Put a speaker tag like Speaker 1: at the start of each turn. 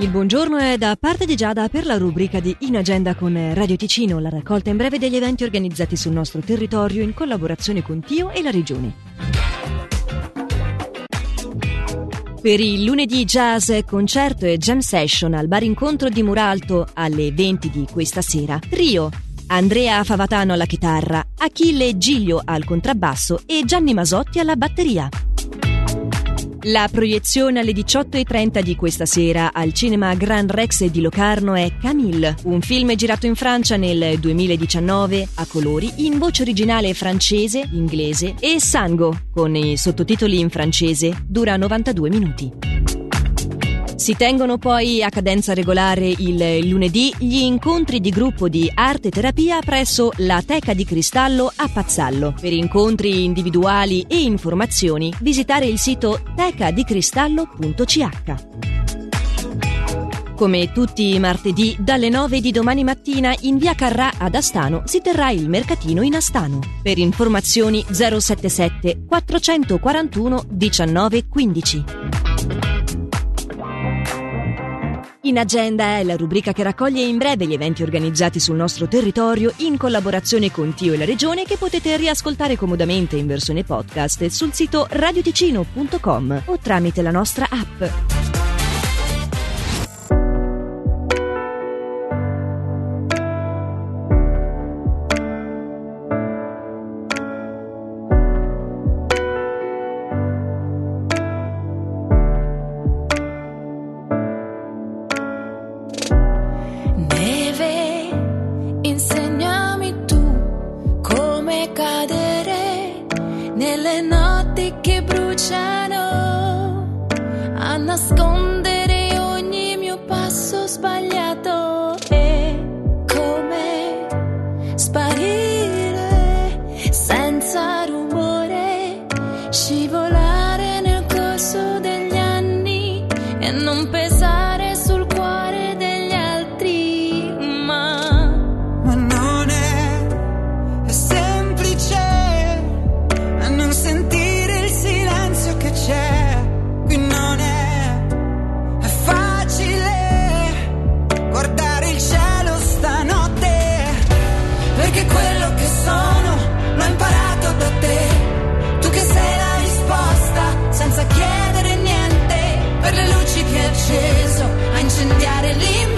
Speaker 1: Il buongiorno è da parte di Giada per la rubrica di In Agenda con Radio Ticino, la raccolta in breve degli eventi organizzati sul nostro territorio in collaborazione con Tio e la Regione. Per il lunedì jazz, concerto e jam session al bar incontro di Muralto alle 20 di questa sera. Rio, Andrea Favatano alla chitarra, Achille Giglio al contrabbasso e Gianni Masotti alla batteria. La proiezione alle 18.30 di questa sera al cinema Grand Rex di Locarno è Camille, un film girato in Francia nel 2019 a colori in voce originale francese, inglese e sango, con i sottotitoli in francese, dura 92 minuti. Si tengono poi a cadenza regolare il lunedì gli incontri di gruppo di arte terapia presso la Teca di Cristallo a Pazzallo. Per incontri individuali e informazioni visitare il sito tecadicristallo.ch. Come tutti i martedì, dalle 9 di domani mattina in via Carrà ad Astano si terrà il mercatino in Astano. Per informazioni 077 441 19 15. In Agenda è la rubrica che raccoglie in breve gli eventi organizzati sul nostro territorio in collaborazione con Tio e la Regione che potete riascoltare comodamente in versione podcast sul sito radioticino.com o tramite la nostra app.
Speaker 2: Che bruciano a nascondere
Speaker 3: incendiar el himno.